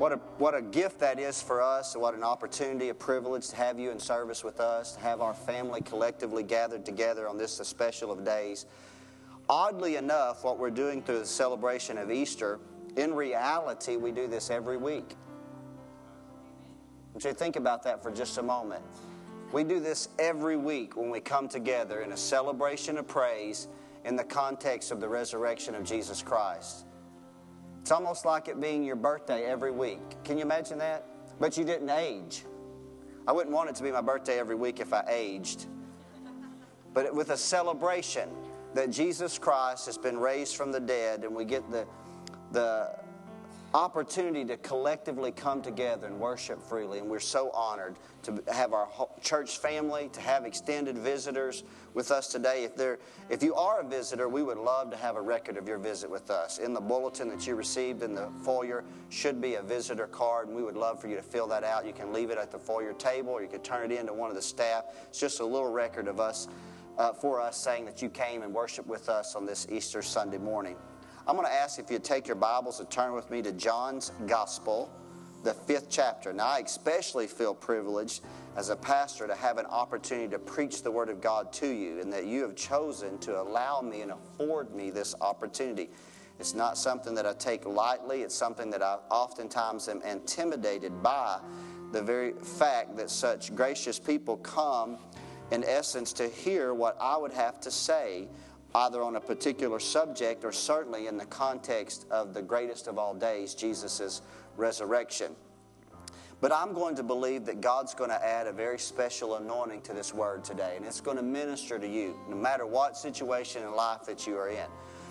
What a, what a gift that is for us, what an opportunity, a privilege to have you in service with us, to have our family collectively gathered together on this special of days. Oddly enough, what we're doing through the celebration of Easter, in reality, we do this every week. I you think about that for just a moment. We do this every week when we come together in a celebration of praise in the context of the resurrection of Jesus Christ. It's almost like it being your birthday every week. Can you imagine that? But you didn't age. I wouldn't want it to be my birthday every week if I aged. But with a celebration that Jesus Christ has been raised from the dead and we get the, the opportunity to collectively come together and worship freely. And we're so honored to have our church family, to have extended visitors with us today. If, there, if you are a visitor, we would love to have a record of your visit with us. In the bulletin that you received in the foyer should be a visitor card, and we would love for you to fill that out. You can leave it at the foyer table, or you can turn it in to one of the staff. It's just a little record of us. Uh, for us saying that you came and worshiped with us on this Easter Sunday morning. I'm going to ask if you'd take your Bibles and turn with me to John's Gospel, the fifth chapter. Now, I especially feel privileged as a pastor to have an opportunity to preach the Word of God to you, and that you have chosen to allow me and afford me this opportunity. It's not something that I take lightly, it's something that I oftentimes am intimidated by the very fact that such gracious people come, in essence, to hear what I would have to say either on a particular subject or certainly in the context of the greatest of all days, Jesus' resurrection. But I'm going to believe that God's going to add a very special anointing to this word today, and it's going to minister to you no matter what situation in life that you are in.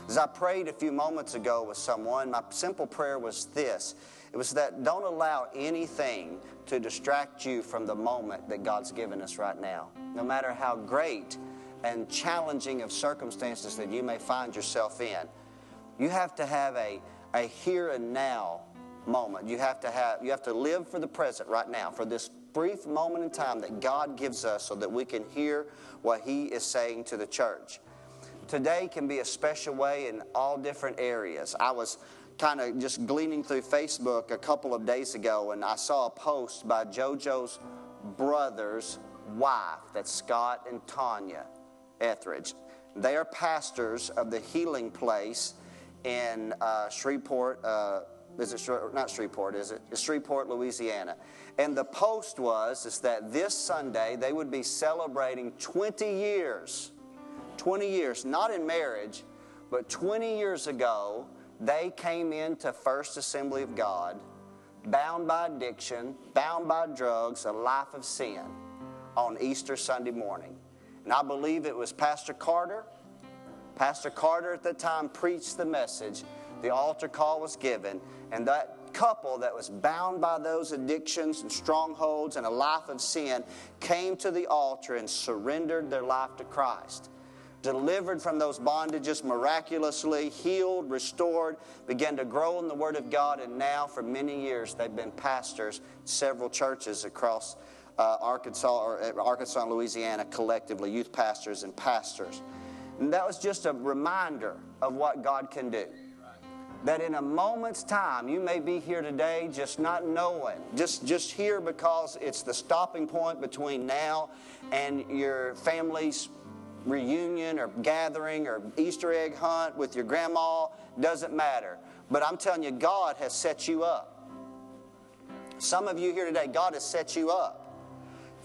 As I prayed a few moments ago with someone, my simple prayer was this it was that don't allow anything to distract you from the moment that God's given us right now. No matter how great and challenging of circumstances that you may find yourself in, you have to have a, a here and now moment. You have to have you have to live for the present right now, for this brief moment in time that God gives us so that we can hear what He is saying to the church. Today can be a special way in all different areas. I was kind of just gleaning through Facebook a couple of days ago and I saw a post by JoJo's brother's wife, that's Scott and Tanya. Etheridge. They are pastors of the healing place in uh, Shreveport. Uh, is it not Shreveport? Is it? It's Shreveport, Louisiana. And the post was is that this Sunday they would be celebrating 20 years, 20 years, not in marriage, but 20 years ago they came into First Assembly of God, bound by addiction, bound by drugs, a life of sin, on Easter Sunday morning. And I believe it was Pastor Carter. Pastor Carter at the time preached the message. The altar call was given, and that couple that was bound by those addictions and strongholds and a life of sin came to the altar and surrendered their life to Christ. Delivered from those bondages miraculously, healed, restored, began to grow in the Word of God, and now for many years they've been pastors several churches across uh, Arkansas or uh, Arkansas and Louisiana collectively, youth pastors and pastors. And that was just a reminder of what God can do. That in a moment's time, you may be here today just not knowing, just, just here because it's the stopping point between now and your family's reunion or gathering or Easter egg hunt with your grandma, doesn't matter. But I'm telling you, God has set you up. Some of you here today, God has set you up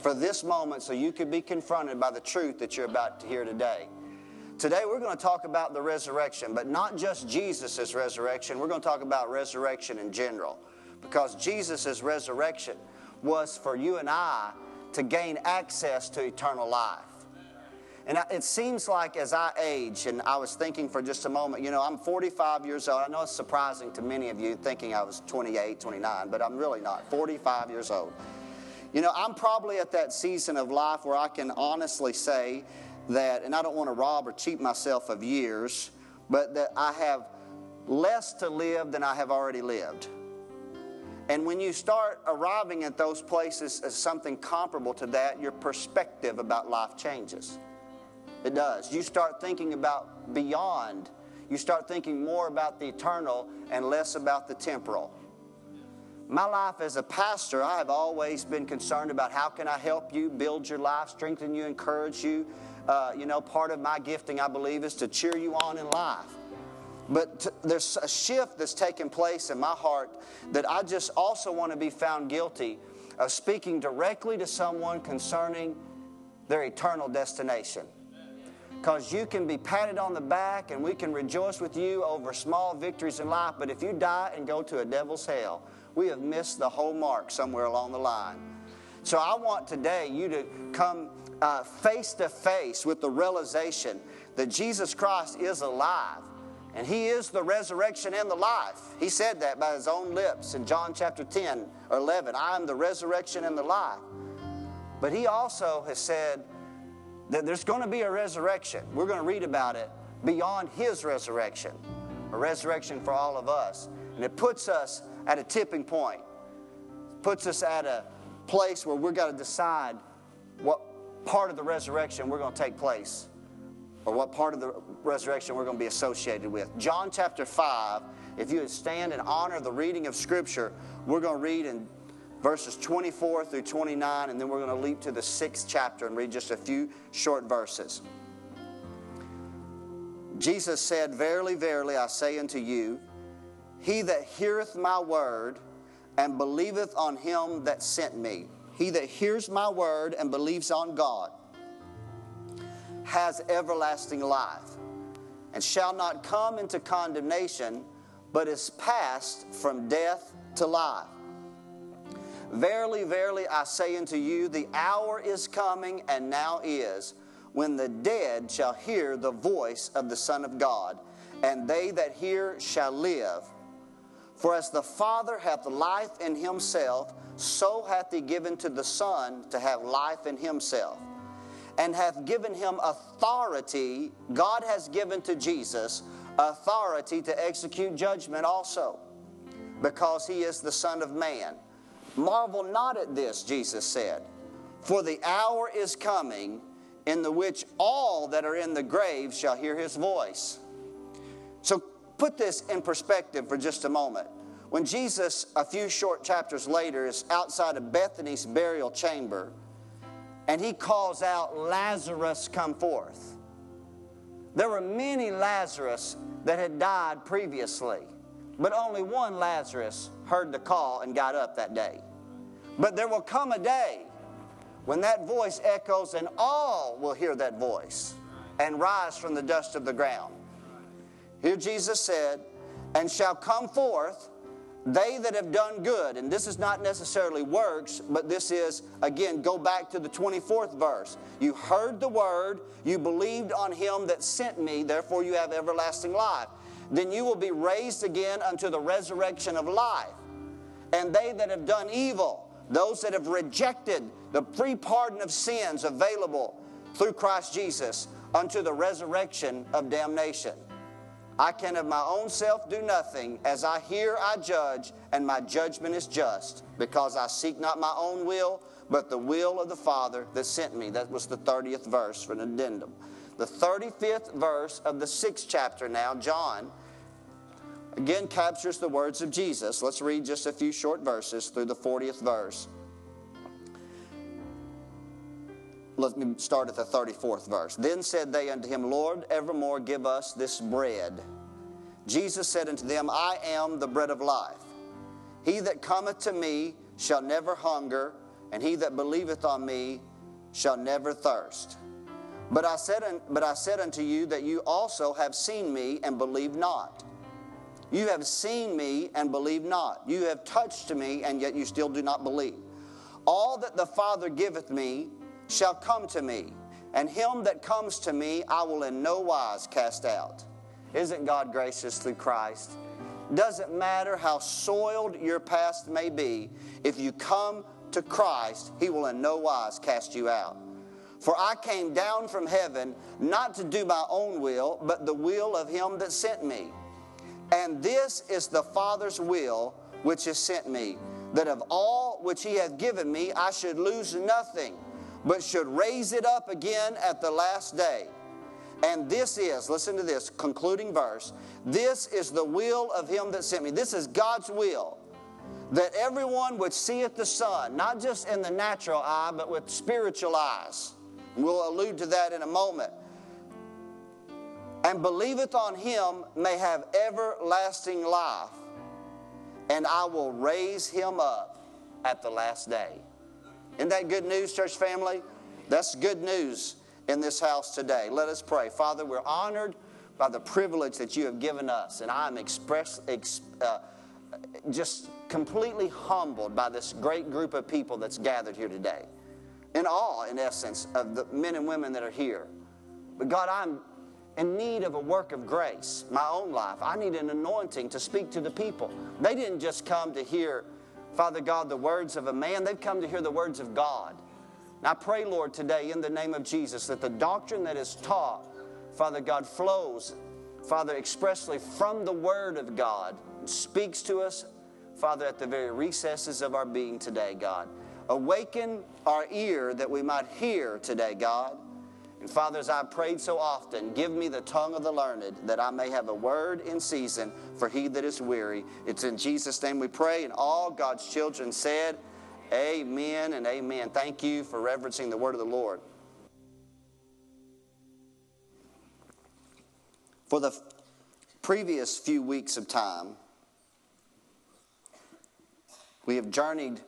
for this moment so you could be confronted by the truth that you're about to hear today. Today, we're going to talk about the resurrection, but not just Jesus' resurrection. We're going to talk about resurrection in general. Because Jesus' resurrection was for you and I to gain access to eternal life. And it seems like as I age, and I was thinking for just a moment, you know, I'm 45 years old. I know it's surprising to many of you thinking I was 28, 29, but I'm really not. 45 years old. You know, I'm probably at that season of life where I can honestly say that, and I don't want to rob or cheat myself of years, but that I have less to live than I have already lived. And when you start arriving at those places as something comparable to that, your perspective about life changes. It does. You start thinking about beyond. You start thinking more about the eternal and less about the temporal. My life as a pastor, I have always been concerned about how can I help you build your life, strengthen you, encourage you. Uh, you know, part of my gifting, I believe, is to cheer you on in life. But t- there's a shift that's taken place in my heart that I just also want to be found guilty of speaking directly to someone concerning their eternal destination. Because you can be patted on the back and we can rejoice with you over small victories in life, but if you die and go to a devil's hell, we have missed the whole mark somewhere along the line. So I want today you to come face to face with the realization that Jesus Christ is alive and He is the resurrection and the life. He said that by His own lips in John chapter 10 or 11 I am the resurrection and the life. But He also has said that there's going to be a resurrection. We're going to read about it beyond His resurrection, a resurrection for all of us. And it puts us at a tipping point, puts us at a place where we've got to decide what part of the resurrection we're going to take place or what part of the resurrection we're going to be associated with. John chapter 5, if you would stand and honor the reading of Scripture, we're going to read in verses 24 through 29, and then we're going to leap to the sixth chapter and read just a few short verses. Jesus said, Verily, verily, I say unto you, he that heareth my word and believeth on him that sent me, he that hears my word and believes on God, has everlasting life, and shall not come into condemnation, but is passed from death to life. Verily, verily, I say unto you, the hour is coming, and now is, when the dead shall hear the voice of the Son of God, and they that hear shall live. For as the Father hath life in himself, so hath he given to the Son to have life in himself, and hath given him authority. God has given to Jesus authority to execute judgment also, because he is the Son of Man. Marvel not at this, Jesus said, for the hour is coming in the which all that are in the grave shall hear his voice. So put this in perspective for just a moment. When Jesus, a few short chapters later, is outside of Bethany's burial chamber, and he calls out, Lazarus, come forth. There were many Lazarus that had died previously, but only one Lazarus heard the call and got up that day. But there will come a day when that voice echoes, and all will hear that voice and rise from the dust of the ground. Here Jesus said, And shall come forth they that have done good. And this is not necessarily works, but this is, again, go back to the 24th verse. You heard the word, you believed on him that sent me, therefore you have everlasting life. Then you will be raised again unto the resurrection of life. And they that have done evil, those that have rejected the free pardon of sins available through Christ Jesus, unto the resurrection of damnation. I can of my own self do nothing. As I hear, I judge, and my judgment is just, because I seek not my own will, but the will of the Father that sent me. That was the 30th verse for an addendum. The 35th verse of the sixth chapter now, John, again captures the words of Jesus. Let's read just a few short verses through the 40th verse. Let me start at the 34th verse. Then said they unto him, Lord, evermore give us this bread. Jesus said unto them, I am the bread of life. He that cometh to me shall never hunger, and he that believeth on me shall never thirst. But I said, but I said unto you that you also have seen me and believe not. You have seen me and believe not. You have touched me, and yet you still do not believe. All that the Father giveth me shall come to me, and him that comes to me I will in no wise cast out. Isn't God gracious through Christ? Doesn't matter how soiled your past may be, if you come to Christ, He will in no wise cast you out. For I came down from heaven not to do my own will, but the will of Him that sent me. And this is the Father's will which has sent me, that of all which He hath given me I should lose nothing but should raise it up again at the last day. And this is, listen to this concluding verse this is the will of him that sent me. This is God's will that everyone would see it the Son, not just in the natural eye, but with spiritual eyes. We'll allude to that in a moment. And believeth on him may have everlasting life, and I will raise him up at the last day. Isn't that good news, church family? That's good news in this house today. Let us pray. Father, we're honored by the privilege that you have given us, and I'm express, ex, uh, just completely humbled by this great group of people that's gathered here today. In awe, in essence, of the men and women that are here. But God, I'm in need of a work of grace, my own life. I need an anointing to speak to the people. They didn't just come to hear, Father God, the words of a man, they've come to hear the words of God. And I pray, Lord, today in the name of Jesus that the doctrine that is taught, Father God, flows, Father, expressly from the Word of God, speaks to us, Father, at the very recesses of our being today, God. Awaken our ear that we might hear today, God. And Father, as I prayed so often, give me the tongue of the learned that I may have a word in season for he that is weary. It's in Jesus' name we pray. And all God's children said, Amen and amen. Thank you for reverencing the word of the Lord. For the previous few weeks of time, we have journeyed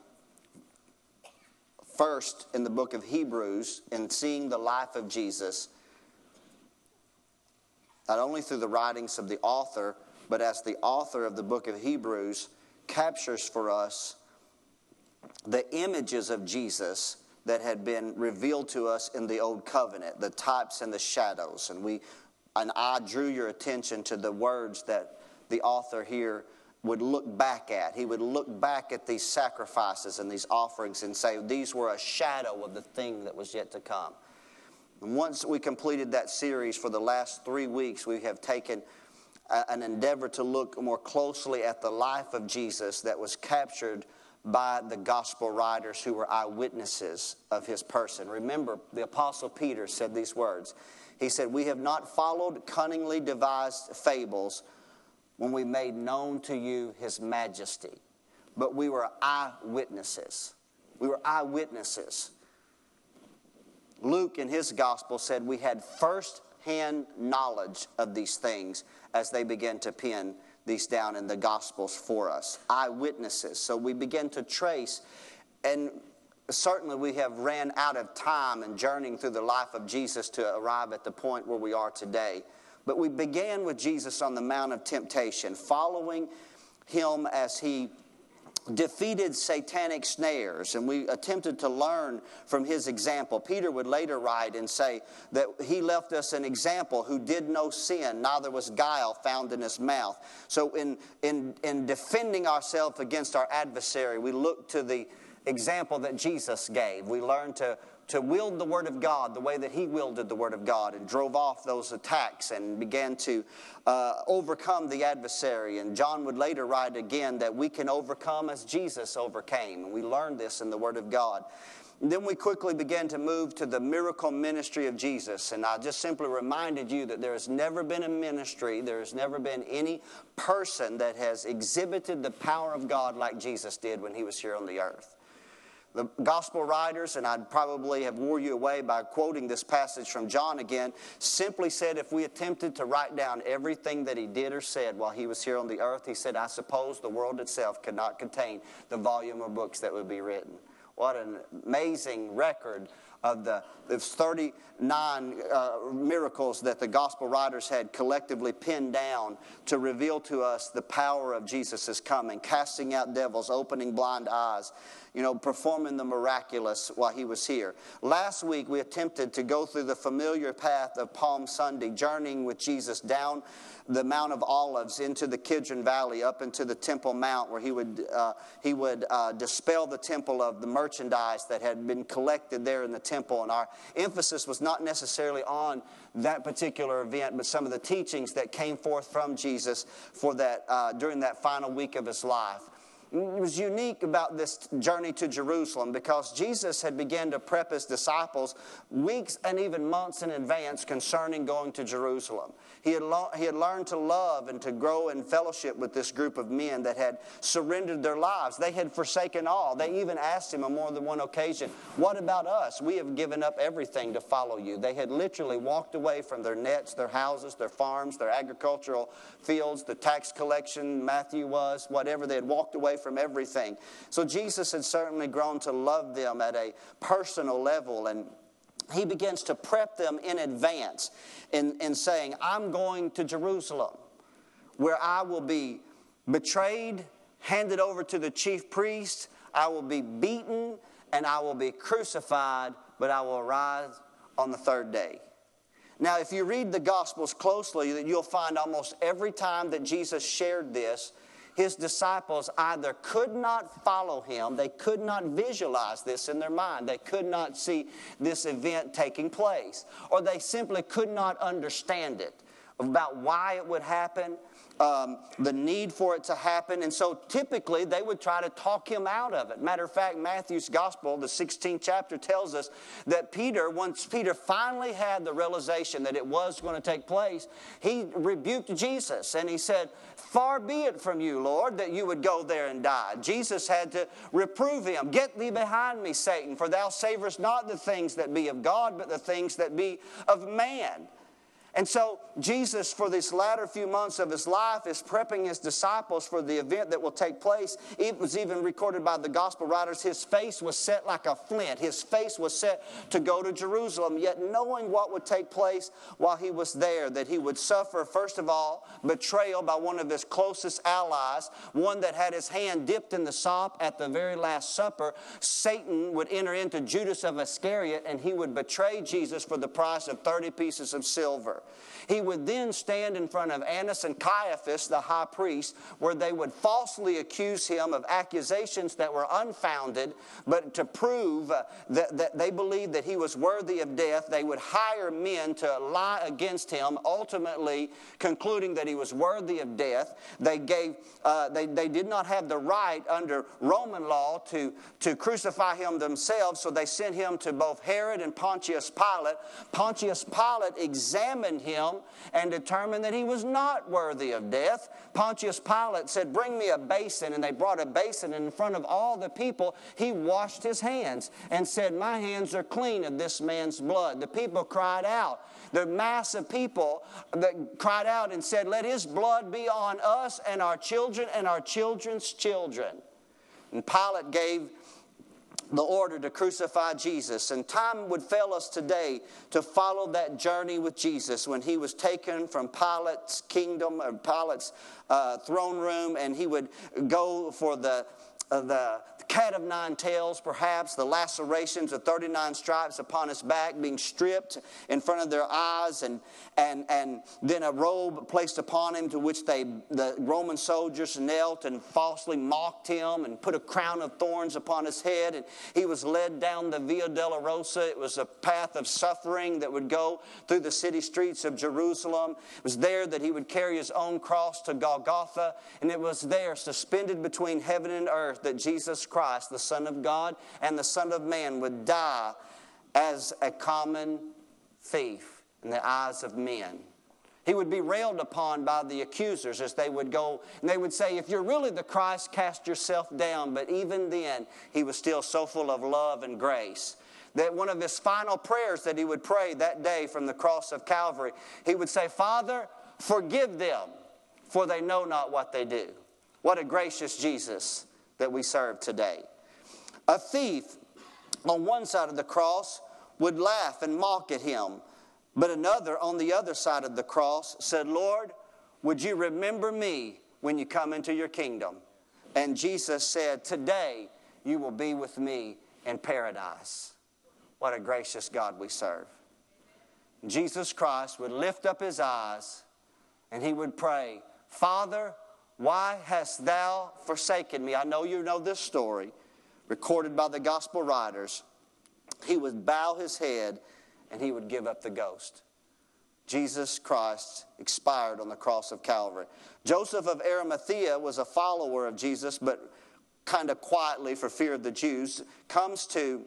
first in the book of Hebrews in seeing the life of Jesus, not only through the writings of the author, but as the author of the book of Hebrews captures for us the images of Jesus that had been revealed to us in the old covenant, the types and the shadows. And we and I drew your attention to the words that the author here would look back at. He would look back at these sacrifices and these offerings and say, These were a shadow of the thing that was yet to come. And once we completed that series for the last three weeks, we have taken a, an endeavor to look more closely at the life of Jesus that was captured by the gospel writers who were eyewitnesses of his person. Remember, the Apostle Peter said these words. He said, We have not followed cunningly devised fables when we made known to you his majesty. But we were eyewitnesses. We were eyewitnesses. Luke in his gospel said we had first hand knowledge of these things as they began to pen these down in the gospels for us. Eyewitnesses. So we begin to trace, and certainly we have ran out of time in journeying through the life of Jesus to arrive at the point where we are today. But we began with Jesus on the Mount of Temptation, following him as he defeated satanic snares, and we attempted to learn from his example. Peter would later write and say that he left us an example who did no sin, neither was guile found in his mouth. So, in, in, in defending ourselves against our adversary, we look to the example that Jesus gave. We learn to to wield the Word of God the way that he wielded the Word of God and drove off those attacks and began to uh, overcome the adversary. And John would later write again that we can overcome as Jesus overcame. And we learned this in the Word of God. And then we quickly began to move to the miracle ministry of Jesus. And I just simply reminded you that there has never been a ministry, there has never been any person that has exhibited the power of God like Jesus did when he was here on the earth. The gospel writers, and I'd probably have wore you away by quoting this passage from John again, simply said if we attempted to write down everything that he did or said while he was here on the earth, he said, I suppose the world itself could not contain the volume of books that would be written. What an amazing record of the, the 39 uh, miracles that the gospel writers had collectively pinned down to reveal to us the power of Jesus' coming, casting out devils, opening blind eyes, you know, performing the miraculous while he was here. Last week, we attempted to go through the familiar path of Palm Sunday, journeying with Jesus down the Mount of Olives into the Kidron Valley, up into the Temple Mount, where he would, uh, he would uh, dispel the temple of the merchandise that had been collected there in the temple. And our emphasis was not necessarily on that particular event, but some of the teachings that came forth from Jesus for that, uh, during that final week of his life. Was unique about this journey to Jerusalem because Jesus had begun to prep his disciples weeks and even months in advance concerning going to Jerusalem. He had, lo- he had learned to love and to grow in fellowship with this group of men that had surrendered their lives. They had forsaken all. They even asked him on more than one occasion, What about us? We have given up everything to follow you. They had literally walked away from their nets, their houses, their farms, their agricultural fields, the tax collection, Matthew was, whatever. They had walked away from everything. So Jesus had certainly grown to love them at a personal level and he begins to prep them in advance in, in saying, I'm going to Jerusalem where I will be betrayed, handed over to the chief priest, I will be beaten, and I will be crucified, but I will rise on the third day. Now, if you read the Gospels closely, you'll find almost every time that Jesus shared this, his disciples either could not follow him, they could not visualize this in their mind, they could not see this event taking place, or they simply could not understand it about why it would happen, um, the need for it to happen. And so typically they would try to talk him out of it. Matter of fact, Matthew's gospel, the 16th chapter, tells us that Peter, once Peter finally had the realization that it was going to take place, he rebuked Jesus and he said, Far be it from you, Lord, that you would go there and die. Jesus had to reprove him. Get thee behind me, Satan, for thou savorest not the things that be of God, but the things that be of man. And so, Jesus, for these latter few months of his life, is prepping his disciples for the event that will take place. It was even recorded by the gospel writers. His face was set like a flint. His face was set to go to Jerusalem, yet knowing what would take place while he was there, that he would suffer, first of all, betrayal by one of his closest allies, one that had his hand dipped in the sop at the very last supper. Satan would enter into Judas of Iscariot, and he would betray Jesus for the price of 30 pieces of silver. He would then stand in front of Annas and Caiaphas, the high priest, where they would falsely accuse him of accusations that were unfounded, but to prove uh, that, that they believed that he was worthy of death, they would hire men to lie against him, ultimately concluding that he was worthy of death. They, gave, uh, they, they did not have the right under Roman law to, to crucify him themselves, so they sent him to both Herod and Pontius Pilate. Pontius Pilate examined him and determined that he was not worthy of death. Pontius Pilate said, Bring me a basin. And they brought a basin. In front of all the people, he washed his hands and said, My hands are clean of this man's blood. The people cried out. The mass of people that cried out and said, Let his blood be on us and our children and our children's children. And Pilate gave the order to crucify Jesus. And time would fail us today to follow that journey with Jesus when he was taken from Pilate's kingdom or Pilate's uh, throne room and he would go for the, the cat of nine tails, perhaps, the lacerations of 39 stripes upon his back, being stripped in front of their eyes, and, and, and then a robe placed upon him to which they, the Roman soldiers knelt and falsely mocked him and put a crown of thorns upon his head. And he was led down the Via Dolorosa. It was a path of suffering that would go through the city streets of Jerusalem. It was there that he would carry his own cross to Golgotha, and it was there, suspended between heaven and earth, that Jesus Christ Christ, the Son of God and the Son of Man, would die as a common thief in the eyes of men. He would be railed upon by the accusers as they would go, and they would say, If you're really the Christ, cast yourself down. But even then, he was still so full of love and grace that one of his final prayers that he would pray that day from the cross of Calvary, he would say, Father, forgive them, for they know not what they do. What a gracious Jesus that we serve today. A thief on one side of the cross would laugh and mock at him, but another on the other side of the cross said, Lord, would you remember me when you come into your kingdom? And Jesus said, Today you will be with me in paradise. What a gracious God we serve. Jesus Christ would lift up his eyes and he would pray, Father, why hast thou forsaken me? I know you know this story, recorded by the gospel writers. He would bow his head and he would give up the ghost. Jesus Christ expired on the cross of Calvary. Joseph of Arimathea was a follower of Jesus, but kind of quietly for fear of the Jews, comes to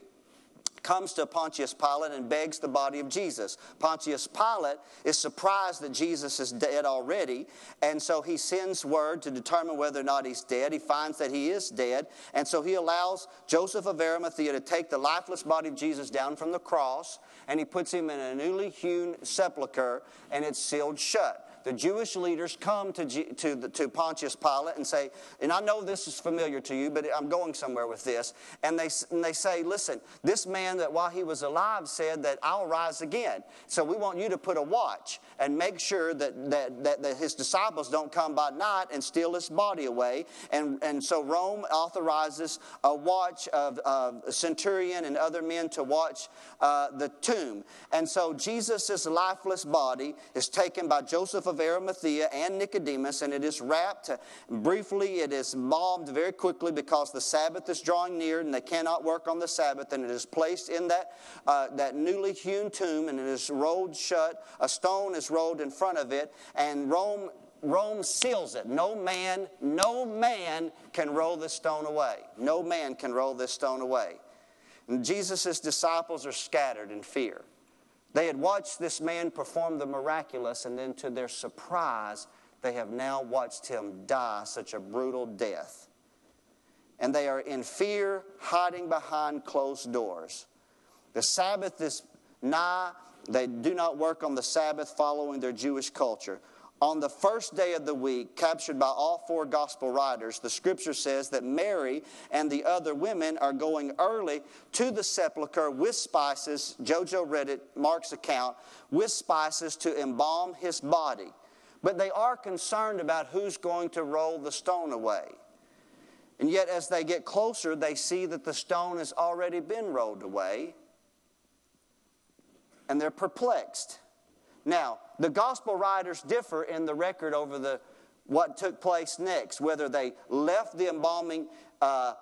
comes to Pontius Pilate and begs the body of Jesus. Pontius Pilate is surprised that Jesus is dead already, and so he sends word to determine whether or not he's dead. He finds that he is dead, and so he allows Joseph of Arimathea to take the lifeless body of Jesus down from the cross, and he puts him in a newly hewn sepulchre, and it's sealed shut the Jewish leaders come to, G, to, the, to Pontius Pilate and say, and I know this is familiar to you, but I'm going somewhere with this. And they, and they say, listen, this man that while he was alive said that I'll rise again. So we want you to put a watch and make sure that, that, that, that his disciples don't come by night and steal his body away. And, and so Rome authorizes a watch of, of a centurion and other men to watch uh, the tomb. And so Jesus' lifeless body is taken by Joseph of Arimathea and Nicodemus, and it is wrapped. Briefly, it is embalmed very quickly because the Sabbath is drawing near and they cannot work on the Sabbath, and it is placed in that, uh, that newly hewn tomb and it is rolled shut. A stone is rolled in front of it, and Rome Rome seals it. No man, no man can roll this stone away. No man can roll this stone away. And Jesus' disciples are scattered in fear. They had watched this man perform the miraculous, and then to their surprise, they have now watched him die such a brutal death. And they are in fear, hiding behind closed doors. The Sabbath is nigh. They do not work on the Sabbath following their Jewish culture. On the first day of the week, captured by all four gospel writers, the scripture says that Mary and the other women are going early to the sepulchre with spices. Jojo read it, Mark's account, with spices to embalm his body. But they are concerned about who's going to roll the stone away. And yet, as they get closer, they see that the stone has already been rolled away, and they're perplexed. Now, the gospel writers differ in the record over the what took place next, whether they left the embalming, uh,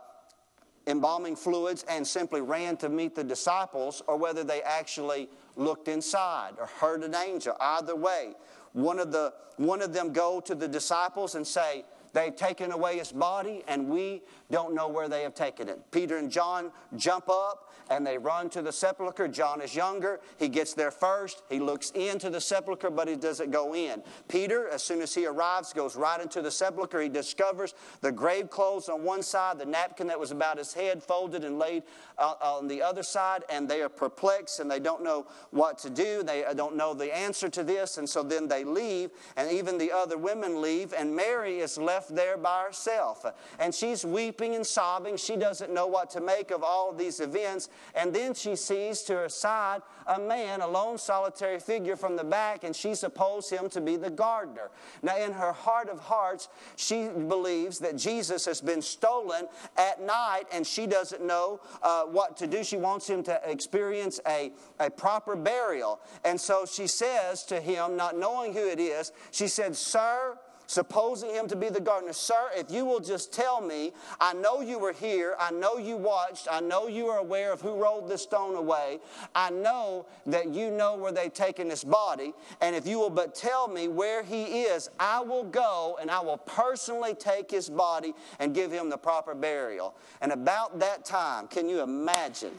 embalming fluids and simply ran to meet the disciples, or whether they actually looked inside or heard an angel. Either way, one of, the, one of them go to the disciples and say, They've taken away his body, and we don't know where they have taken it. Peter and John jump up and they run to the sepulchre. John is younger. He gets there first. He looks into the sepulchre, but he doesn't go in. Peter, as soon as he arrives, goes right into the sepulchre. He discovers the grave clothes on one side, the napkin that was about his head folded and laid uh, on the other side, and they are perplexed and they don't know what to do. They uh, don't know the answer to this, and so then they leave, and even the other women leave, and Mary is left there by herself. And she's weeping and sobbing. She doesn't know what to make of all these events. And then she sees to her side a man, a lone solitary figure from the back, and she supposed him to be the gardener. Now, in her heart of hearts, she believes that Jesus has been stolen at night, and she doesn't know uh, what to do. She wants him to experience a, a proper burial. And so she says to him, not knowing who it is, she said, Sir, supposing him to be the gardener, Sir, if you will just tell me, I know you were here, I know you watched, I know you are aware of who rolled this stone away, I know that you know where they've taken this body, and if you will but tell me where he is, I will go and I will personally take his body and give him the proper burial. And about that time, can you imagine?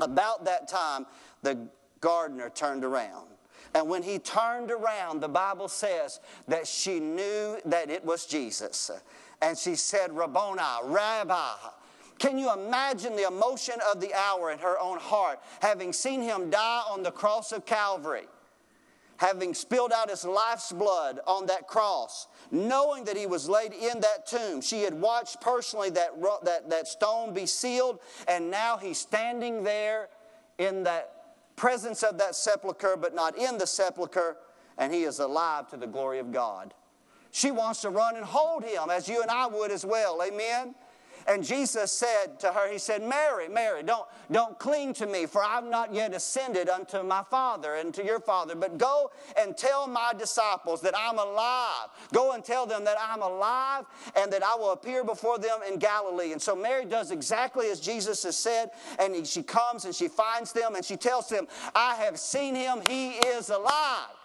About that time, the gardener turned around and when he turned around, the Bible says that she knew that it was Jesus. And she said, Rabboni, Rabbi. Can you imagine the emotion of the hour in her own heart, having seen him die on the cross of Calvary? having spilled out his life's blood on that cross, knowing that he was laid in that tomb. She had watched personally that, that, that stone be sealed, and now he's standing there in that presence of that sepulchre, but not in the sepulchre, and he is alive to the glory of God. She wants to run and hold him as you and I would as well. Amen. And Jesus said to her, He said, Mary, Mary, don't, don't cling to me, for I've not yet ascended unto my Father and to your Father, but go and tell my disciples that I'm alive. Go and tell them that I'm alive and that I will appear before them in Galilee. And so Mary does exactly as Jesus has said, and she comes and she finds them and she tells them, I have seen him, he is alive.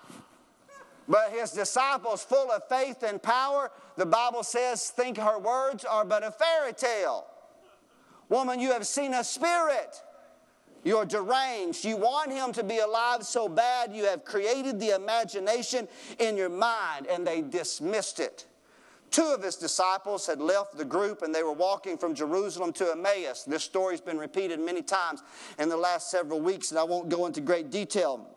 But his disciples, full of faith and power, the Bible says, think her words are but a fairy tale. Woman, you have seen a spirit. You're deranged. You want him to be alive so bad, you have created the imagination in your mind, and they dismissed it. Two of his disciples had left the group and they were walking from Jerusalem to Emmaus. This story's been repeated many times in the last several weeks, and I won't go into great detail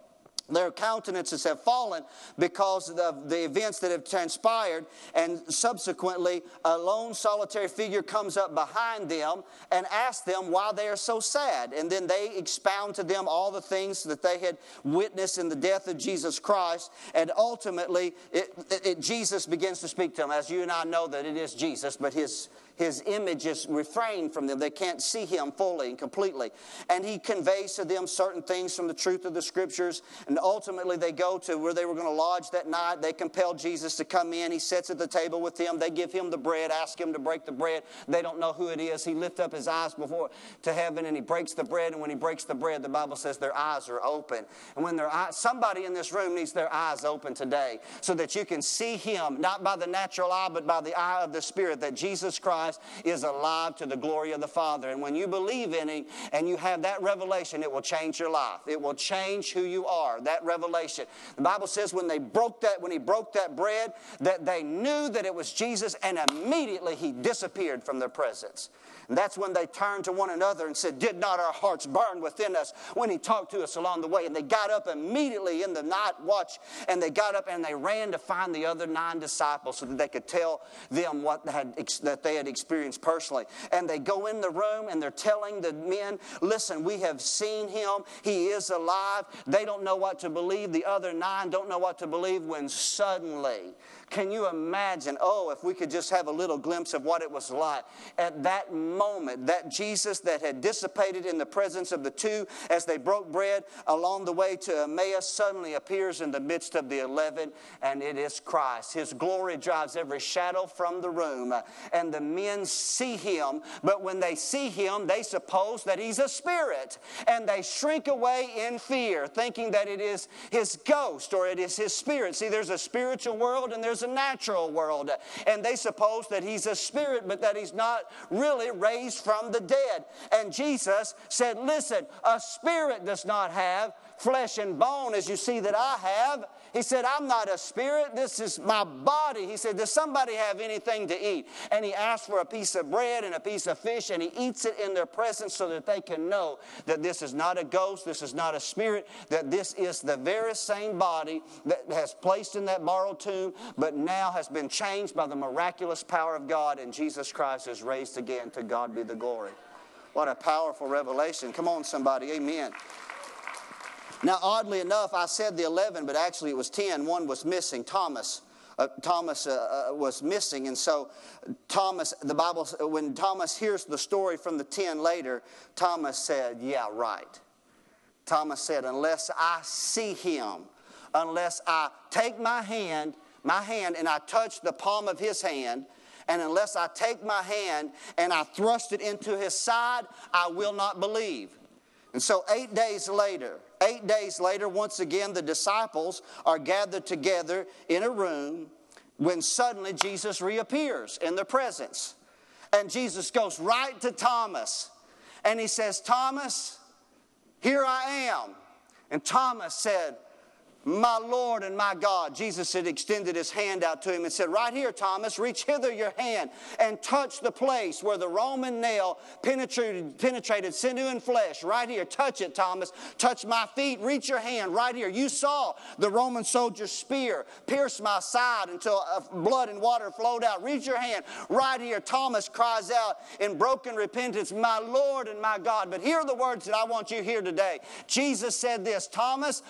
their countenances have fallen because of the events that have transpired, and subsequently, a lone solitary figure comes up behind them and asks them why they are so sad. And then they expound to them all the things that they had witnessed in the death of Jesus Christ, and ultimately, it, it, Jesus begins to speak to them. As you and I know that it is Jesus, but his his image is refrained from them. They can't see him fully and completely. And he conveys to them certain things from the truth of the scriptures. And ultimately, they go to where they were going to lodge that night. They compel Jesus to come in. He sits at the table with them. They give him the bread, ask him to break the bread. They don't know who it is. He lifts up his eyes before to heaven and he breaks the bread. And when he breaks the bread, the Bible says their eyes are open. And when their eyes, somebody in this room needs their eyes open today so that you can see him, not by the natural eye, but by the eye of the Spirit, that Jesus Christ Christ is alive to the glory of the Father. And when you believe in Him and you have that revelation, it will change your life. It will change who you are, that revelation. The Bible says when they broke that, when He broke that bread, that they knew that it was Jesus and immediately He disappeared from their presence. And that's when they turned to one another and said, Did not our hearts burn within us when he talked to us along the way? And they got up immediately in the night watch and they got up and they ran to find the other nine disciples so that they could tell them what had, that they had experienced personally. And they go in the room and they're telling the men, Listen, we have seen him. He is alive. They don't know what to believe. The other nine don't know what to believe when suddenly, can you imagine? Oh, if we could just have a little glimpse of what it was like at that moment, that Jesus that had dissipated in the presence of the two as they broke bread along the way to Emmaus suddenly appears in the midst of the eleven, and it is Christ. His glory drives every shadow from the room, and the men see him, but when they see him, they suppose that he's a spirit, and they shrink away in fear, thinking that it is his ghost or it is his spirit. See, there's a spiritual world and there's a natural world, and they suppose that he's a spirit, but that he's not really raised from the dead. And Jesus said, Listen, a spirit does not have flesh and bone as you see that I have. He said, I'm not a spirit, this is my body. He said, Does somebody have anything to eat? And he asked for a piece of bread and a piece of fish, and he eats it in their presence so that they can know that this is not a ghost, this is not a spirit, that this is the very same body that has placed in that borrowed tomb, but now has been changed by the miraculous power of God, and Jesus Christ is raised again. To God be the glory. What a powerful revelation. Come on, somebody. Amen. Now, oddly enough, I said the 11, but actually it was 10. One was missing, Thomas. Uh, Thomas uh, uh, was missing. And so, Thomas, the Bible, when Thomas hears the story from the 10 later, Thomas said, Yeah, right. Thomas said, Unless I see him, unless I take my hand, my hand, and I touch the palm of his hand, and unless I take my hand and I thrust it into his side, I will not believe. And so, eight days later, eight days later, once again, the disciples are gathered together in a room when suddenly Jesus reappears in their presence. And Jesus goes right to Thomas and he says, Thomas, here I am. And Thomas said, my Lord and my God. Jesus had extended his hand out to him and said, Right here, Thomas, reach hither your hand and touch the place where the Roman nail penetrated, penetrated sinew and flesh. Right here, touch it, Thomas. Touch my feet, reach your hand right here. You saw the Roman soldier's spear pierce my side until uh, blood and water flowed out. Reach your hand right here. Thomas cries out in broken repentance, My Lord and my God. But here are the words that I want you to hear today. Jesus said this, Thomas,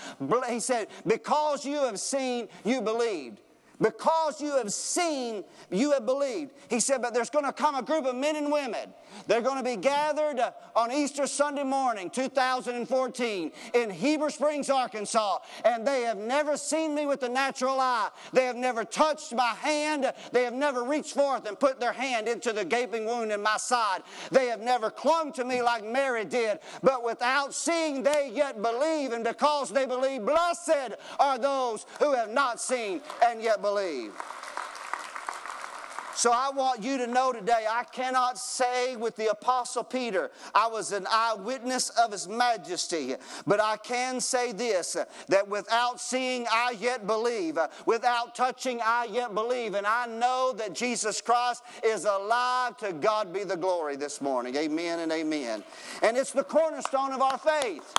he said, because you have seen, you believed. Because you have seen, you have believed. He said, but there's going to come a group of men and women. They're going to be gathered uh, on Easter Sunday morning, 2014, in Heber Springs, Arkansas. And they have never seen me with the natural eye. They have never touched my hand. They have never reached forth and put their hand into the gaping wound in my side. They have never clung to me like Mary did. But without seeing, they yet believe. And because they believe, blessed are those who have not seen and yet believe. So I want you to know today, I cannot say with the Apostle Peter, I was an eyewitness of his majesty, but I can say this that without seeing, I yet believe. Without touching, I yet believe. And I know that Jesus Christ is alive. To God be the glory this morning. Amen and amen. And it's the cornerstone of our faith,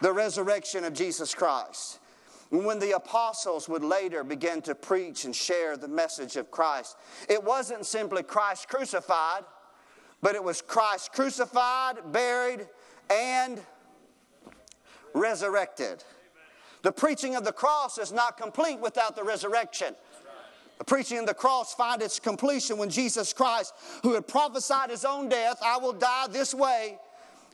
the resurrection of Jesus Christ. When the apostles would later begin to preach and share the message of Christ, it wasn't simply Christ crucified, but it was Christ crucified, buried, and resurrected. The preaching of the cross is not complete without the resurrection. The preaching of the cross finds its completion when Jesus Christ, who had prophesied his own death, I will die this way,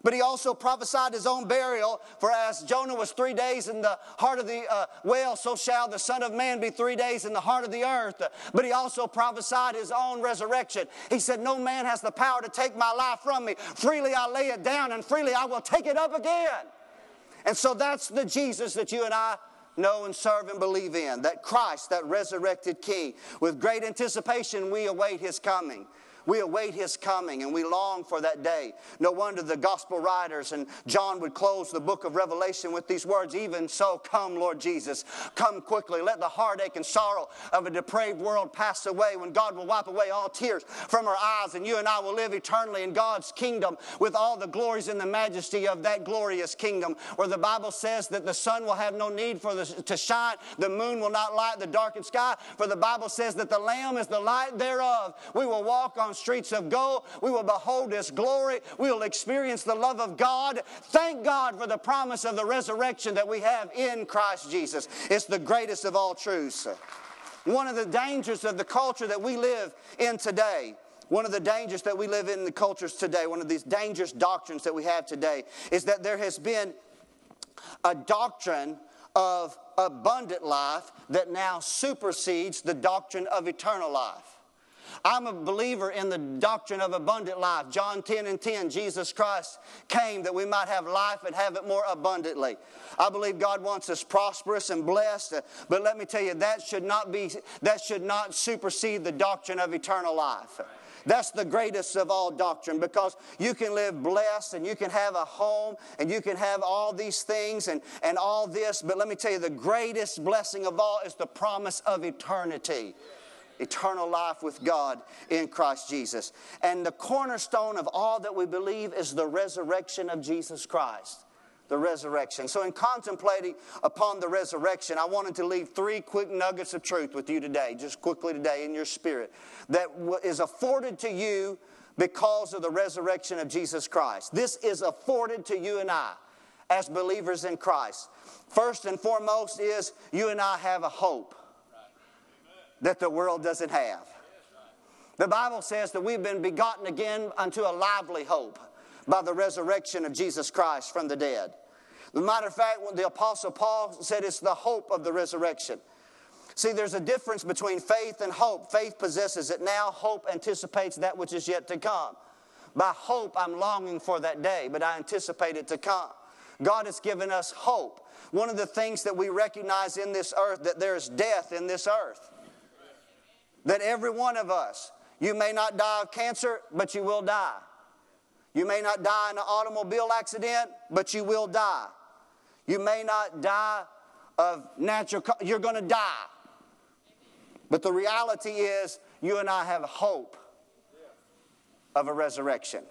but he also prophesied his own burial, for as Jonah was three days in the heart of the uh, whale, so shall the Son of Man be three days in the heart of the earth. But he also prophesied his own resurrection. He said, No man has the power to take my life from me. Freely I lay it down, and freely I will take it up again. And so that's the Jesus that you and I know and serve and believe in. That Christ, that resurrected King. With great anticipation, we await his coming. We await his coming and we long for that day. No wonder the gospel writers and John would close the book of Revelation with these words Even so, come, Lord Jesus. Come quickly. Let the heartache and sorrow of a depraved world pass away when God will wipe away all tears from our eyes and you and I will live eternally in God's kingdom with all the glories and the majesty of that glorious kingdom where the Bible says that the sun will have no need for the, to shine, the moon will not light the darkened sky, for the Bible says that the Lamb is the light thereof. We will walk on streets of gold. We will behold His glory. We will experience the love of God. Thank God for the promise of the resurrection that we have in Christ Jesus. It's the greatest of all truths. One of the dangers of the culture that we live in today one of the dangers that we live in the cultures today, one of these dangerous doctrines that we have today, is that there has been a doctrine of abundant life that now supersedes the doctrine of eternal life. I'm a believer in the doctrine of abundant life. John 10 and 10, Jesus Christ came that we might have life and have it more abundantly. I believe God wants us prosperous and blessed, but let me tell you, that should not be, that should not supersede the doctrine of eternal life. That's the greatest of all doctrine because you can live blessed and you can have a home and you can have all these things and, and all this. But let me tell you, the greatest blessing of all is the promise of eternity eternal life with God in Christ Jesus. And the cornerstone of all that we believe is the resurrection of Jesus Christ. The resurrection. So, in contemplating upon the resurrection, I wanted to leave three quick nuggets of truth with you today, just quickly today in your spirit, that is afforded to you because of the resurrection of Jesus Christ. This is afforded to you and I as believers in Christ. First and foremost is you and I have a hope that the world doesn't have. The Bible says that we've been begotten again unto a lively hope by the resurrection of Jesus Christ from the dead. As a matter of fact, when the Apostle Paul said it's the hope of the resurrection. See, there's a difference between faith and hope. Faith possesses it now, hope anticipates that which is yet to come. By hope, I'm longing for that day, but I anticipate it to come. God has given us hope. One of the things that we recognize in this earth that there's death in this earth that every one of us, you may not die of cancer, but you will die. You may not die in an automobile accident, but you will die. You may not die of natural, you're going to die. But the reality is, you and I have hope of a resurrection.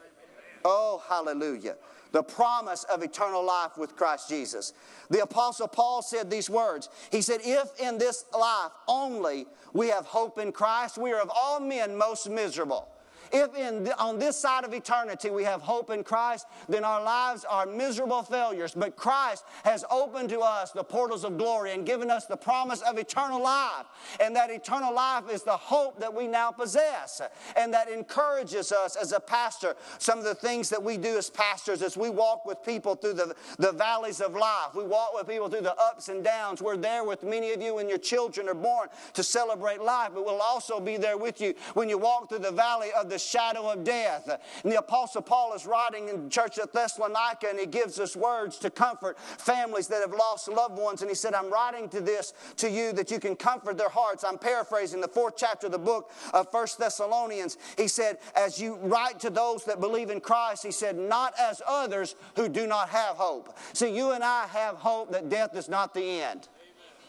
Oh, hallelujah the promise of eternal life with Christ Jesus. The Apostle Paul said these words. He said, If in this life only we have hope in Christ, we are of all men most miserable. If in, on this side of eternity we have hope in Christ, then our lives are miserable failures. But Christ has opened to us the portals of glory and given us the promise of eternal life. And that eternal life is the hope that we now possess. And that encourages us as a pastor. Some of the things that we do as pastors as we walk with people through the, the valleys of life, we walk with people through the ups and downs. We're there with many of you when your children are born to celebrate life, but we'll also be there with you when you walk through the valley of the shadow of death. And the Apostle Paul is writing in the church at Thessalonica, and he gives us words to comfort families that have lost loved ones. And he said, I'm writing to this to you that you can comfort their hearts. I'm paraphrasing the fourth chapter of the book of First Thessalonians. He said, As you write to those that believe in Christ, he said, not as others who do not have hope. See, you and I have hope that death is not the end.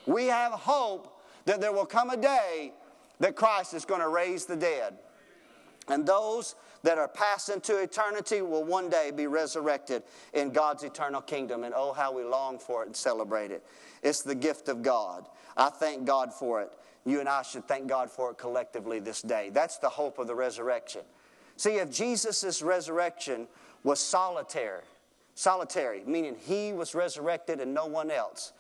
We have hope that there will come a day that Christ is going to raise the dead. And those that are passed into eternity will one day be resurrected in God's eternal kingdom. And oh, how we long for it and celebrate it. It's the gift of God. I thank God for it. You and I should thank God for it collectively this day. That's the hope of the resurrection. See, if Jesus' resurrection was solitary, solitary, meaning he was resurrected and no one else,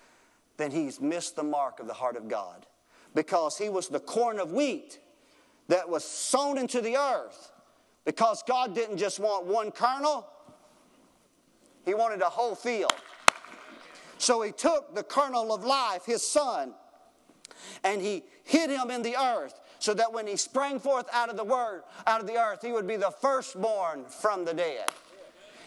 then he's missed the mark of the heart of God. Because he was the corn of wheat that was sown into the earth. Because God didn't just want one kernel, he wanted a whole field. So he took the kernel of life, his son, and he hid him in the earth so that when he sprang forth out of the word, out of the earth, he would be the firstborn from the dead.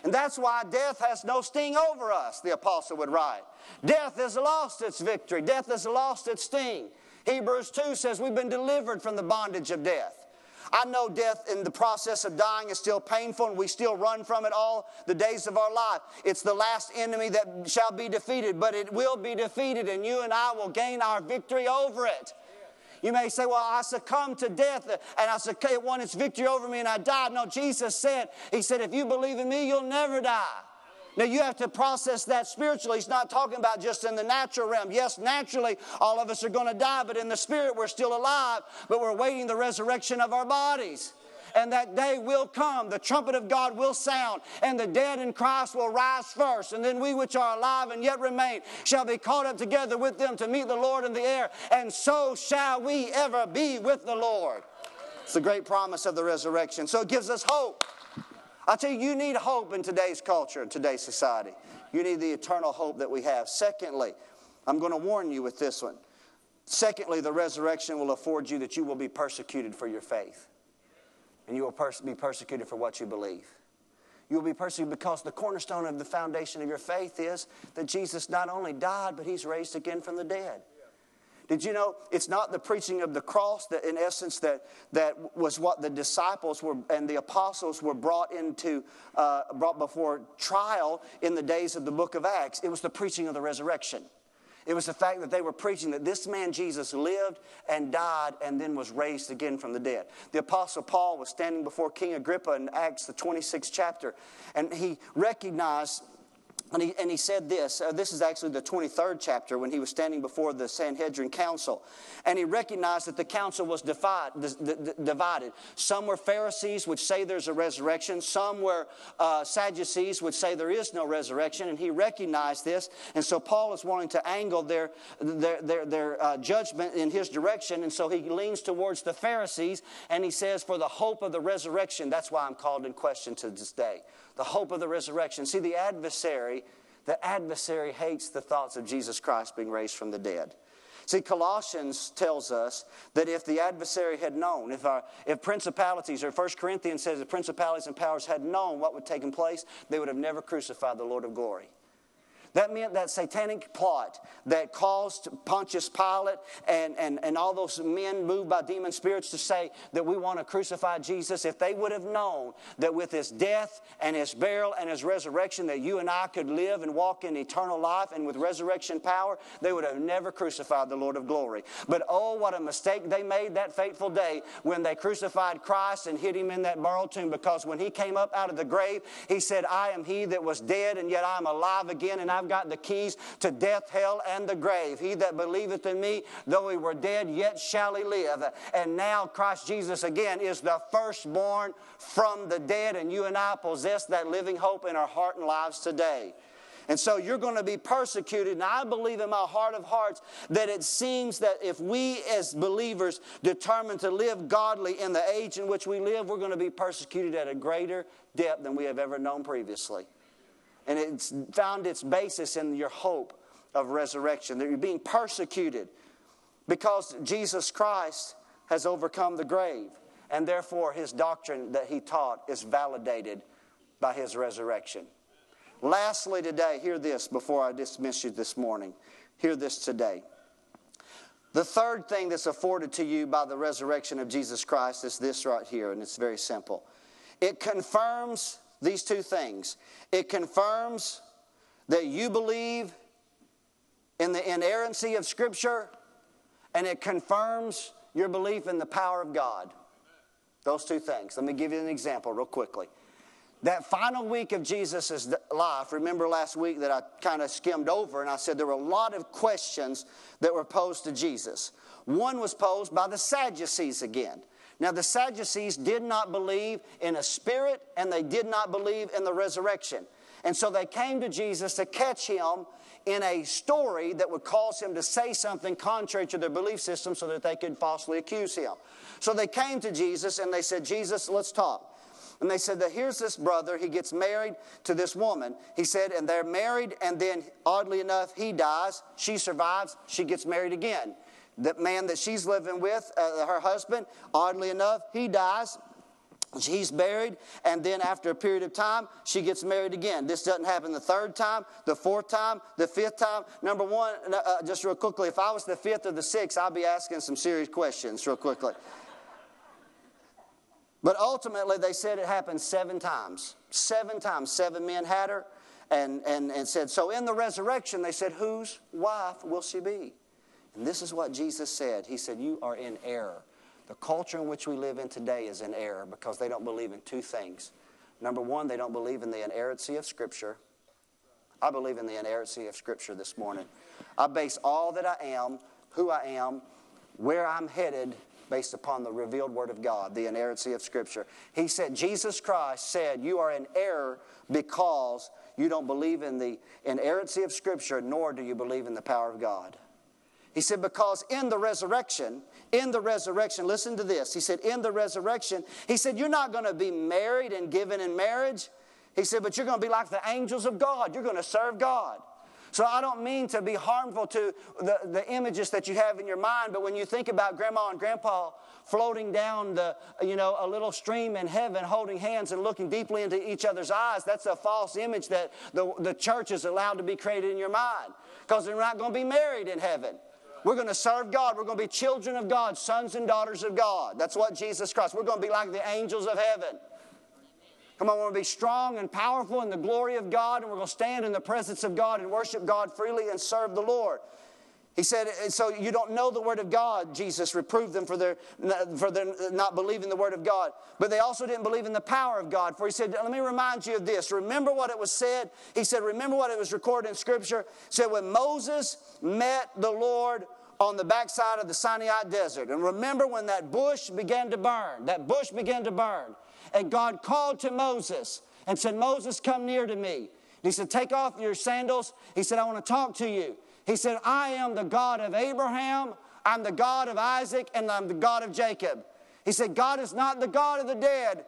And that's why death has no sting over us, the apostle would write. Death has lost its victory, death has lost its sting. Hebrews 2 says we've been delivered from the bondage of death. I know death in the process of dying is still painful and we still run from it all the days of our life. It's the last enemy that shall be defeated, but it will be defeated and you and I will gain our victory over it. You may say, Well, I succumbed to death and I succumbed, it won its victory over me and I died. No, Jesus said, He said, If you believe in me, you'll never die. Now you have to process that spiritually. He's not talking about just in the natural realm. Yes, naturally, all of us are going to die, but in the spirit, we're still alive, but we're waiting the resurrection of our bodies and that day will come. The trumpet of God will sound, and the dead in Christ will rise first. And then we which are alive and yet remain shall be caught up together with them to meet the Lord in the air, and so shall we ever be with the Lord. It's the great promise of the resurrection. So it gives us hope. I tell you, you need hope in today's culture, in today's society. You need the eternal hope that we have. Secondly, I'm going to warn you with this one. Secondly, the resurrection will afford you that you will be persecuted for your faith and you will pers- be persecuted for what you believe. You will be persecuted because the cornerstone of the foundation of your faith is that Jesus not only died, but he's raised again from the dead. Did you know it's not the preaching of the cross that, in essence, that, that was what the disciples were and the apostles were brought into, uh, brought before trial in the days of the book of Acts? It was the preaching of the resurrection. It was the fact that they were preaching that this man Jesus lived and died and then was raised again from the dead. The Apostle Paul was standing before King Agrippa in Acts, the 26th chapter, and he recognized and he, and he said this. Uh, this is actually the 23rd chapter when he was standing before the Sanhedrin council. And he recognized that the council was divide, divided. Some were Pharisees, which say there's a resurrection. Some were uh, Sadducees, which say there is no resurrection. And he recognized this. And so Paul is wanting to angle their, their, their, their uh, judgment in his direction. And so he leans towards the Pharisees and he says, For the hope of the resurrection, that's why I'm called in question to this day the hope of the resurrection. See, the adversary, the adversary hates the thoughts of Jesus Christ being raised from the dead. See, Colossians tells us that if the adversary had known, if, our, if principalities, or 1 Corinthians says if principalities and powers had known what would take place, they would have never crucified the Lord of glory. That meant that satanic plot that caused Pontius Pilate and, and, and all those men moved by demon spirits to say that we want to crucify Jesus, if they would have known that with his death and his burial and his resurrection, that you and I could live and walk in eternal life and with resurrection power, they would have never crucified the Lord of glory. But oh, what a mistake they made that fateful day when they crucified Christ and hid him in that borrowed tomb because when he came up out of the grave, he said, I am he that was dead and yet I am alive again and I've I've got the keys to death, hell, and the grave. He that believeth in me, though he were dead, yet shall he live. And now Christ Jesus again is the firstborn from the dead, and you and I possess that living hope in our heart and lives today. And so you're going to be persecuted. And I believe in my heart of hearts that it seems that if we as believers determine to live godly in the age in which we live, we're going to be persecuted at a greater depth than we have ever known previously. And it's found its basis in your hope of resurrection, that you're being persecuted because Jesus Christ has overcome the grave. And therefore, his doctrine that he taught is validated by his resurrection. Lastly, today, hear this before I dismiss you this morning. Hear this today. The third thing that's afforded to you by the resurrection of Jesus Christ is this right here, and it's very simple. It confirms these two things. It confirms that you believe in the inerrancy of Scripture, and it confirms your belief in the power of God. Those two things. Let me give you an example real quickly. That final week of Jesus' life, remember last week that I kind of skimmed over and I said there were a lot of questions that were posed to Jesus. One was posed by the Sadducees again. Now, the Sadducees did not believe in a spirit and they did not believe in the resurrection. And so they came to Jesus to catch him in a story that would cause him to say something contrary to their belief system so that they could falsely accuse him. So they came to Jesus and they said, Jesus, let's talk. And they said that here's this brother, he gets married to this woman. He said, and they're married, and then oddly enough, he dies, she survives, she gets married again. The man that she's living with, uh, her husband, oddly enough, he dies, He's buried, and then after a period of time, she gets married again. This doesn't happen the third time, the fourth time, the fifth time. Number one, uh, just real quickly, if I was the fifth or the sixth, I'd be asking some serious questions, real quickly. But ultimately, they said it happened seven times. Seven times. Seven men had her and, and, and said, So in the resurrection, they said, Whose wife will she be? And this is what Jesus said. He said, You are in error. The culture in which we live in today is in error because they don't believe in two things. Number one, they don't believe in the inerrancy of Scripture. I believe in the inerrancy of Scripture this morning. I base all that I am, who I am, where I'm headed based upon the revealed Word of God, the inerrancy of Scripture. He said, Jesus Christ said, You are in error because you don't believe in the inerrancy of Scripture, nor do you believe in the power of God. He said, because in the resurrection, in the resurrection, listen to this. He said, in the resurrection, he said, you're not going to be married and given in marriage. He said, but you're going to be like the angels of God. You're going to serve God. So I don't mean to be harmful to the, the images that you have in your mind, but when you think about grandma and grandpa floating down the, you know, a little stream in heaven, holding hands and looking deeply into each other's eyes, that's a false image that the, the church is allowed to be created in your mind. Because they're not going to be married in heaven. We're going to serve God. We're going to be children of God, sons and daughters of God. That's what Jesus Christ. We're going to be like the angels of heaven. Come on, we're going to be strong and powerful in the glory of God, and we're going to stand in the presence of God and worship God freely and serve the Lord. He said, so you don't know the Word of God. Jesus reproved them for their, for their not believing the Word of God. But they also didn't believe in the power of God. For he said, let me remind you of this. Remember what it was said? He said, remember what it was recorded in Scripture? He said, when Moses met the Lord on the backside of the Sinai desert, and remember when that bush began to burn, that bush began to burn. And God called to Moses and said, Moses, come near to me. He said, Take off your sandals. He said, I want to talk to you. He said, I am the God of Abraham, I'm the God of Isaac, and I'm the God of Jacob. He said, God is not the God of the dead,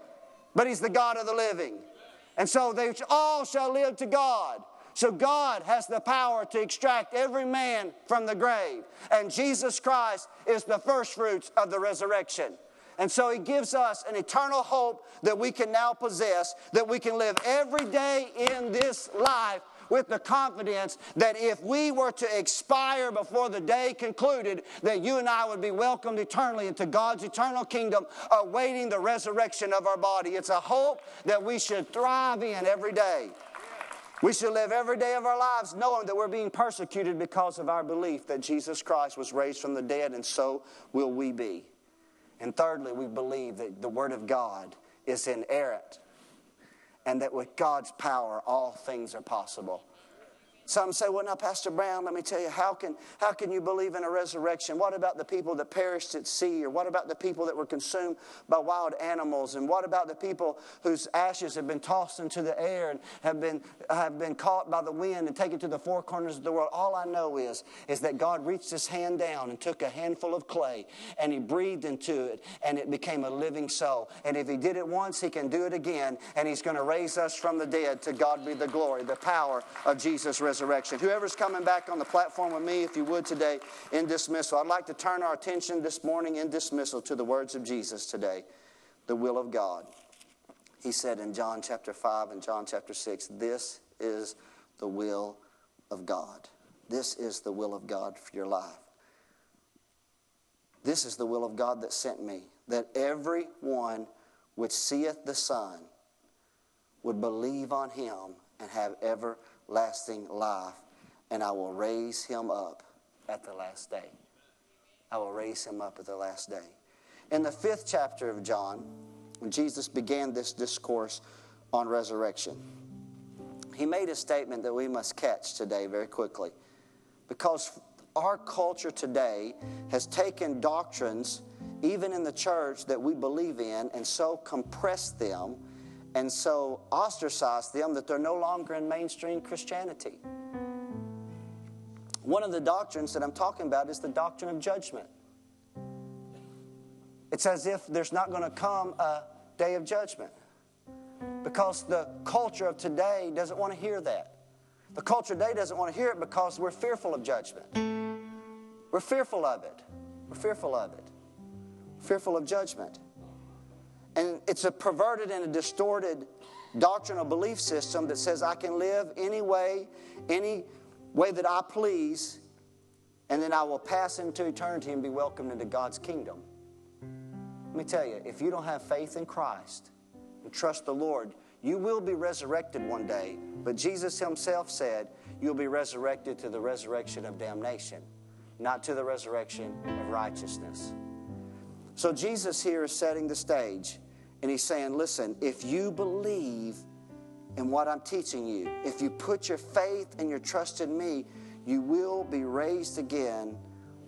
but He's the God of the living. And so they all shall live to God. So God has the power to extract every man from the grave. And Jesus Christ is the first fruits of the resurrection. And so he gives us an eternal hope that we can now possess, that we can live every day in this life with the confidence that if we were to expire before the day concluded, that you and I would be welcomed eternally into God's eternal kingdom, awaiting the resurrection of our body. It's a hope that we should thrive in every day. We should live every day of our lives knowing that we're being persecuted because of our belief that Jesus Christ was raised from the dead, and so will we be. And thirdly, we believe that the Word of God is inerrant and that with God's power, all things are possible. Some say, well, now, Pastor Brown, let me tell you, how can, how can you believe in a resurrection? What about the people that perished at sea? Or what about the people that were consumed by wild animals? And what about the people whose ashes have been tossed into the air and have been, have been caught by the wind and taken to the four corners of the world? All I know is, is that God reached his hand down and took a handful of clay and he breathed into it and it became a living soul. And if he did it once, he can do it again. And he's going to raise us from the dead. To God be the glory, the power of Jesus' resurrection resurrection. Whoever's coming back on the platform with me, if you would today in dismissal, I'd like to turn our attention this morning in dismissal to the words of Jesus today, the will of God. He said in John chapter 5 and John chapter 6, This is the will of God. This is the will of God for your life. This is the will of God that sent me, that every one which seeth the Son would believe on him and have ever lasting life, and I will raise him up at the last day. I will raise him up at the last day. In the fifth chapter of John, when Jesus began this discourse on resurrection, he made a statement that we must catch today very quickly. Because our culture today has taken doctrines, even in the church, that we believe in, and so compressed them and so ostracized them that they're no longer in mainstream Christianity. One of the doctrines that I'm talking about is the doctrine of judgment. It's as if there's not going to come a day of judgment because the culture of today doesn't want to hear that. The culture today doesn't want to hear it because we're fearful of judgment. We're fearful of it. We're fearful of it. Fearful of judgment. And it's a perverted and a distorted doctrinal belief system that says I can live any way, any way that I please, and then I will pass into eternity and be welcomed into God's kingdom. Let me tell you, if you don't have faith in Christ and trust the Lord, you will be resurrected one day. But Jesus Himself said, You'll be resurrected to the resurrection of damnation, not to the resurrection of righteousness. So Jesus here is setting the stage. And he's saying, listen, if you believe in what I'm teaching you, if you put your faith and your trust in me, you will be raised again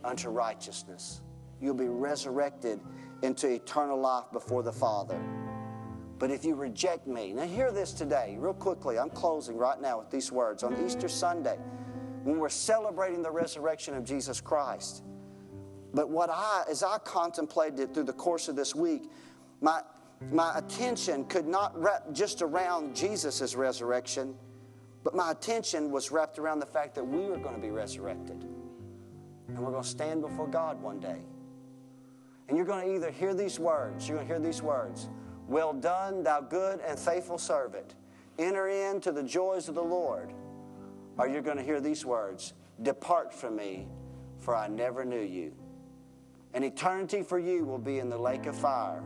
unto righteousness. You'll be resurrected into eternal life before the Father. But if you reject me, now hear this today, real quickly. I'm closing right now with these words. On Easter Sunday, when we're celebrating the resurrection of Jesus Christ, but what I, as I contemplated it through the course of this week, my, my attention could not wrap just around Jesus' resurrection, but my attention was wrapped around the fact that we were going to be resurrected. And we're going to stand before God one day. And you're going to either hear these words, you're going to hear these words Well done, thou good and faithful servant. Enter into the joys of the Lord. Or you're going to hear these words Depart from me, for I never knew you. And eternity for you will be in the lake of fire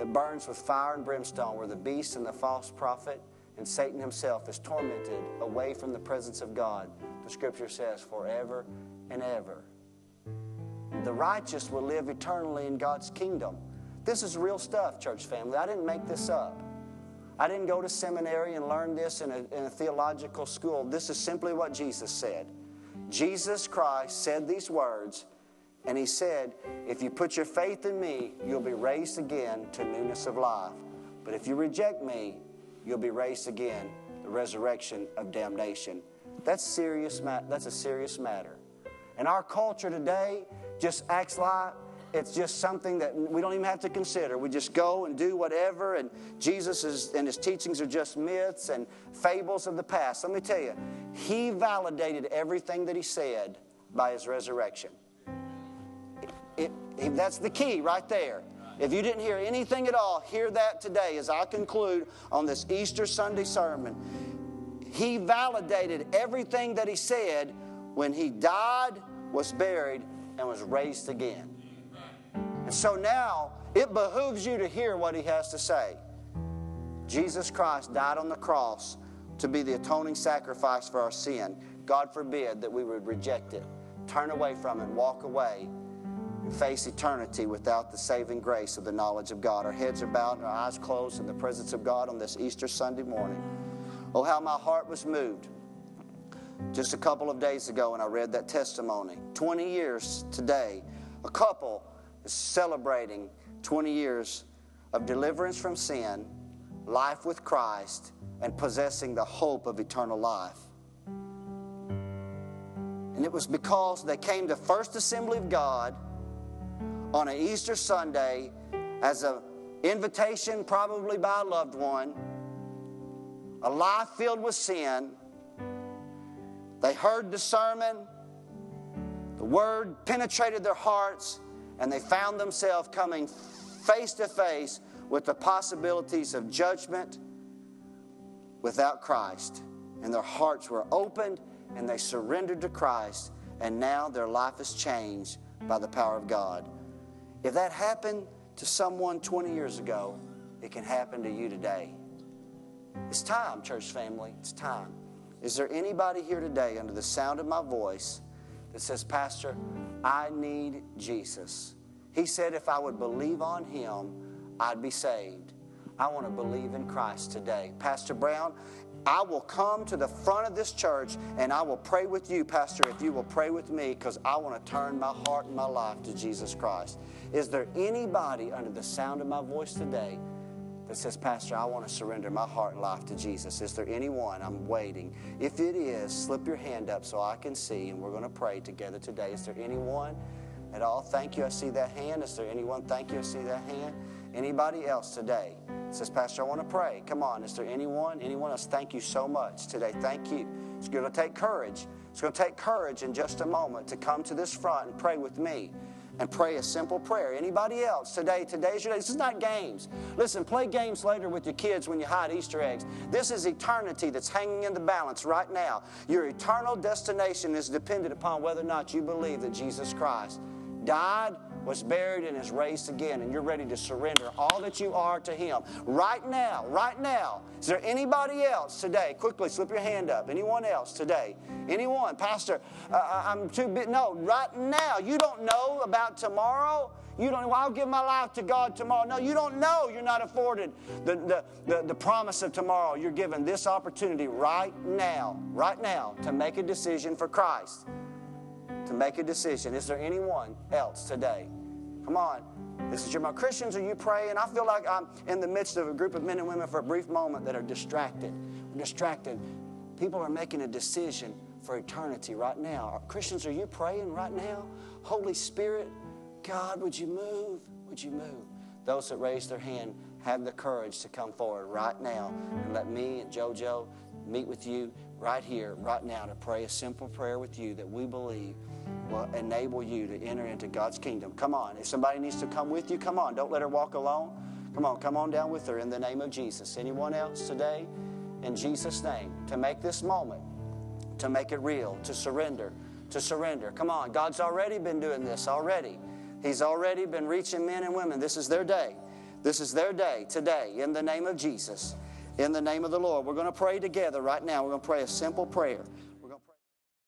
that burns with fire and brimstone, where the beast and the false prophet and Satan himself is tormented away from the presence of God. The scripture says, forever and ever. The righteous will live eternally in God's kingdom. This is real stuff, church family. I didn't make this up. I didn't go to seminary and learn this in a, in a theological school. This is simply what Jesus said. Jesus Christ said these words and he said, If you put your faith in me, you'll be raised again to newness of life. But if you reject me, you'll be raised again, the resurrection of damnation. That's serious. That's a serious matter. And our culture today just acts like it's just something that we don't even have to consider. We just go and do whatever, and Jesus is, and his teachings are just myths and fables of the past. Let me tell you, he validated everything that he said by his resurrection. It, that's the key right there. If you didn't hear anything at all, hear that today as I conclude on this Easter Sunday sermon. He validated everything that he said when he died, was buried, and was raised again. And so now it behooves you to hear what he has to say. Jesus Christ died on the cross to be the atoning sacrifice for our sin. God forbid that we would reject it, turn away from it, walk away face eternity without the saving grace of the knowledge of God. Our heads are bowed and our eyes closed in the presence of God on this Easter Sunday morning. Oh, how my heart was moved just a couple of days ago and I read that testimony. 20 years today, a couple is celebrating 20 years of deliverance from sin, life with Christ, and possessing the hope of eternal life. And it was because they came to First Assembly of God on an Easter Sunday as an invitation, probably by a loved one, a life filled with sin. They heard the sermon, the word penetrated their hearts, and they found themselves coming face to face with the possibilities of judgment without Christ. And their hearts were opened and they surrendered to Christ, and now their life is changed by the power of God. If that happened to someone 20 years ago, it can happen to you today. It's time, church family. It's time. Is there anybody here today under the sound of my voice that says, Pastor, I need Jesus? He said if I would believe on him, I'd be saved. I want to believe in Christ today. Pastor Brown, I will come to the front of this church and I will pray with you, Pastor, if you will pray with me, because I want to turn my heart and my life to Jesus Christ. Is there anybody under the sound of my voice today that says, Pastor, I want to surrender my heart and life to Jesus? Is there anyone? I'm waiting. If it is, slip your hand up so I can see, and we're going to pray together today. Is there anyone at all? Thank you. I see that hand. Is there anyone? Thank you. I see that hand. Anybody else today? says, Pastor, I want to pray. Come on. Is there anyone? Anyone else? Thank you so much today. Thank you. It's going to take courage. It's going to take courage in just a moment to come to this front and pray with me and pray a simple prayer. Anybody else today? Today's your day. This is not games. Listen, play games later with your kids when you hide Easter eggs. This is eternity that's hanging in the balance right now. Your eternal destination is dependent upon whether or not you believe that Jesus Christ died was buried and is raised again, and you're ready to surrender all that you are to Him. Right now, right now. Is there anybody else today? Quickly slip your hand up. Anyone else today? Anyone? Pastor, uh, I'm too big. No, right now. You don't know about tomorrow. You don't know, I'll give my life to God tomorrow. No, you don't know. You're not afforded the, the, the, the promise of tomorrow. You're given this opportunity right now, right now, to make a decision for Christ make a decision. Is there anyone else today? Come on. This is your my Christians, are you praying? I feel like I'm in the midst of a group of men and women for a brief moment that are distracted. We're distracted. People are making a decision for eternity right now. Christians, are you praying right now? Holy Spirit, God, would you move? Would you move? Those that raise their hand have the courage to come forward right now and let me and JoJo meet with you right here, right now, to pray a simple prayer with you that we believe will enable you to enter into God's kingdom. Come on. If somebody needs to come with you, come on. Don't let her walk alone. Come on, come on down with her in the name of Jesus. Anyone else today? In Jesus' name, to make this moment, to make it real, to surrender, to surrender. Come on, God's already been doing this already. He's already been reaching men and women. This is their day. This is their day today in the name of Jesus. In the name of the Lord. We're going to pray together right now. We're going to pray a simple prayer.